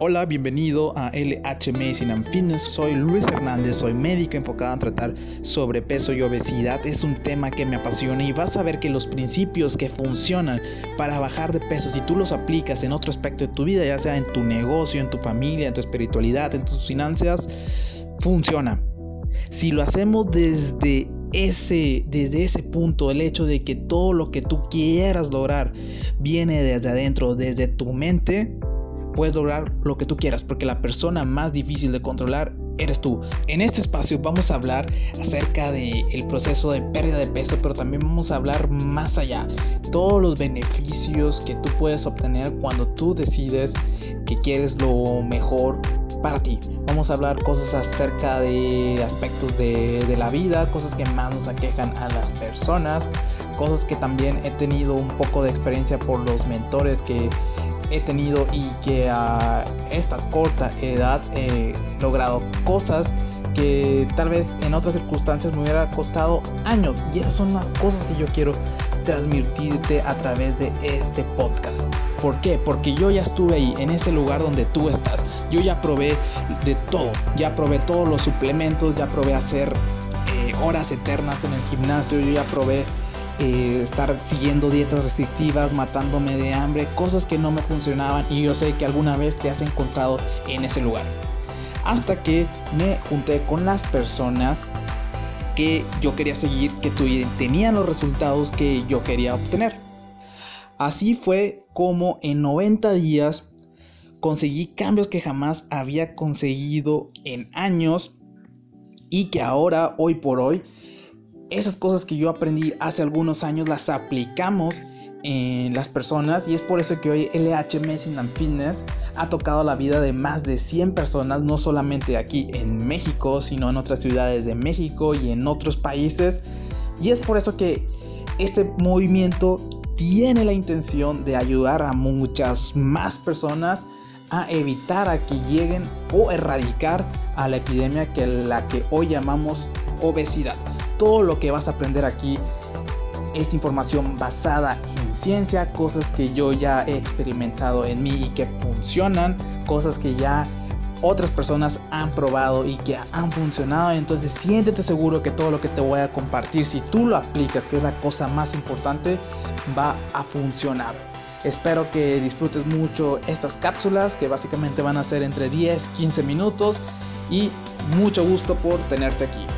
Hola, bienvenido a LH Medicine and Fitness. Soy Luis Hernández, soy médico enfocado en tratar sobrepeso y obesidad. Es un tema que me apasiona y vas a ver que los principios que funcionan para bajar de peso, si tú los aplicas en otro aspecto de tu vida, ya sea en tu negocio, en tu familia, en tu espiritualidad, en tus finanzas, funciona. Si lo hacemos desde ese, desde ese punto, el hecho de que todo lo que tú quieras lograr viene desde adentro, desde tu mente, puedes lograr lo que tú quieras, porque la persona más difícil de controlar eres tú. En este espacio vamos a hablar acerca del el proceso de pérdida de peso, pero también vamos a hablar más allá. Todos los beneficios que tú puedes obtener cuando tú decides que quieres lo mejor para ti. Vamos a hablar cosas acerca de aspectos de, de la vida, cosas que más nos aquejan a las personas, cosas que también he tenido un poco de experiencia por los mentores que he tenido y que a esta corta edad he logrado cosas que tal vez en otras circunstancias me hubiera costado años. Y esas son las cosas que yo quiero transmitirte a través de este podcast. ¿Por qué? Porque yo ya estuve ahí, en ese lugar donde tú estás. Yo ya probé de todo. Ya probé todos los suplementos, ya probé hacer eh, horas eternas en el gimnasio, yo ya probé eh, estar siguiendo dietas restrictivas, matándome de hambre, cosas que no me funcionaban y yo sé que alguna vez te has encontrado en ese lugar. Hasta que me junté con las personas que yo quería seguir, que tenían los resultados que yo quería obtener. Así fue como en 90 días conseguí cambios que jamás había conseguido en años y que ahora, hoy por hoy, esas cosas que yo aprendí hace algunos años las aplicamos en las personas y es por eso que hoy LH Medicine and Fitness ha tocado la vida de más de 100 personas, no solamente aquí en México, sino en otras ciudades de México y en otros países. Y es por eso que este movimiento tiene la intención de ayudar a muchas más personas a evitar a que lleguen o erradicar a la epidemia que la que hoy llamamos obesidad todo lo que vas a aprender aquí es información basada en ciencia, cosas que yo ya he experimentado en mí y que funcionan, cosas que ya otras personas han probado y que han funcionado. Entonces siéntete seguro que todo lo que te voy a compartir, si tú lo aplicas, que es la cosa más importante, va a funcionar. Espero que disfrutes mucho estas cápsulas que básicamente van a ser entre 10 15 minutos y mucho gusto por tenerte aquí.